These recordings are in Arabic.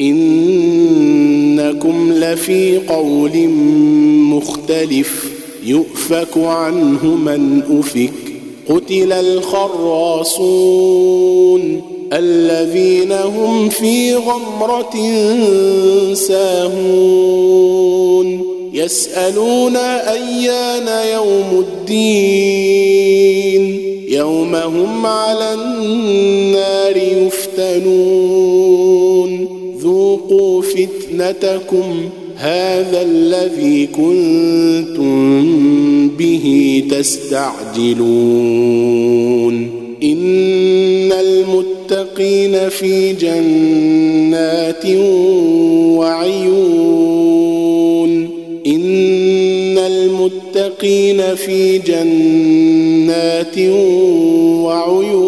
إنكم لفي قول مختلف يؤفك عنه من أفك قتل الخراصون الذين هم في غمرة ساهون يسألون أيان يوم الدين يوم هم على النار فتنتكم هذا الذي كنتم به تستعجلون إن المتقين في جنات وعيون إن المتقين في جنات وعيون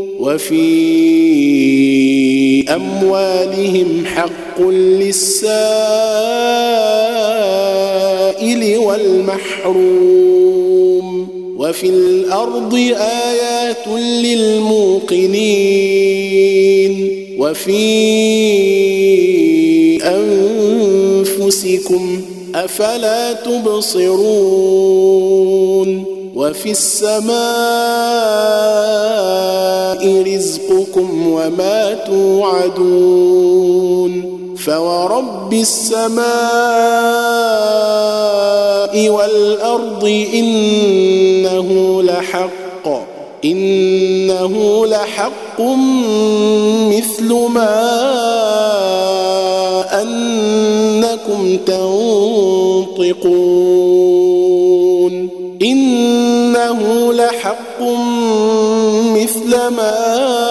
وفي أموالهم حق للسائل والمحروم وفي الأرض آيات للموقنين وفي أنفسكم أفلا تبصرون وفي السماء وما توعدون فورب السماء والأرض إنه لحق إنه لحق مثل ما أنكم تنطقون إنه لحق مثل ما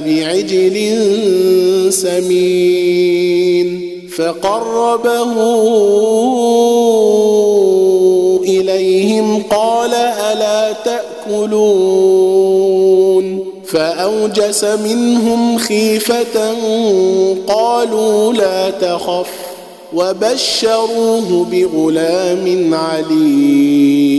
بعجل سمين فقربه إليهم قال ألا تأكلون فأوجس منهم خيفة قالوا لا تخف وبشروه بغلام عليم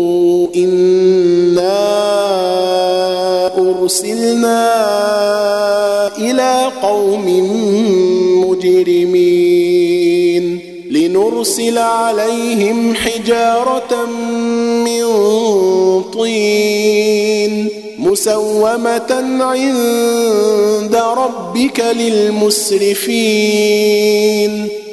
انا ارسلنا إلى قوم مجرمين لنرسل عليهم حجاره من طين مسومه عند ربك للمسرفين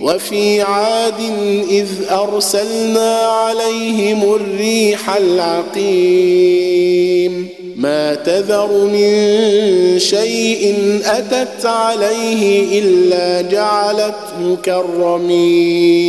وفي عاد إذ أرسلنا عليهم الريح العقيم. ما تذر من شيء أتت عليه إلا جعلته كالرميم.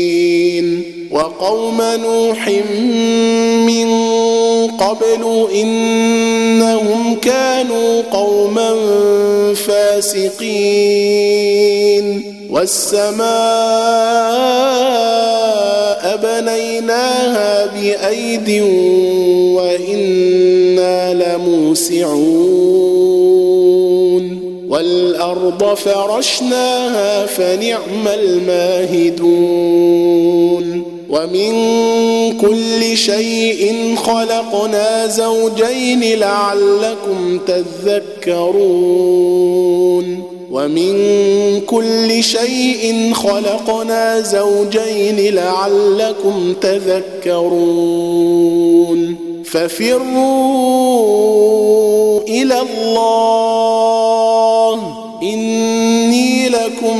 وقوم نوح من قبل إنهم كانوا قوما فاسقين. والسماء بنيناها بأيد وإنا لموسعون. والأرض فرشناها فنعم الماهدون. ومن كل شيء خلقنا زوجين لعلكم تذكرون ومن كل شيء خلقنا زوجين لعلكم تذكرون ففروا إلى الله إني لكم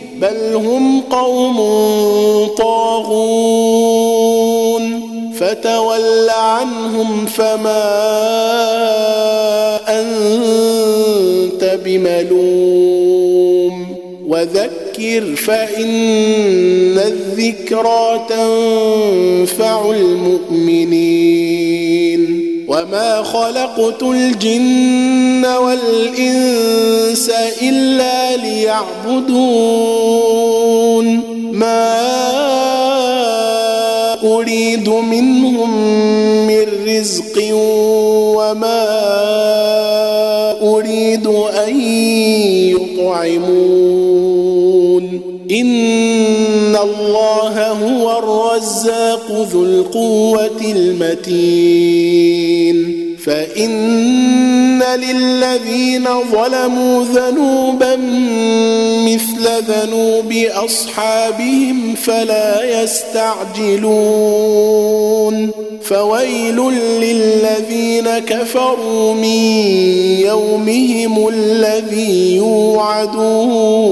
بل هم قوم طاغون. فتول عنهم فما أنت بملوم. وذكر فإن الذكرى تنفع المؤمنين. وما خلقت الجن والانس الا ليعبدون ما اريد منهم من رزق وما اريد ان يطعمون ان الله هو الرزاق ذو القوة المتين. فإن للذين ظلموا ذنوبا مثل ذنوب أصحابهم فلا يستعجلون. فويل للذين كفروا من يومهم الذي يوعدون.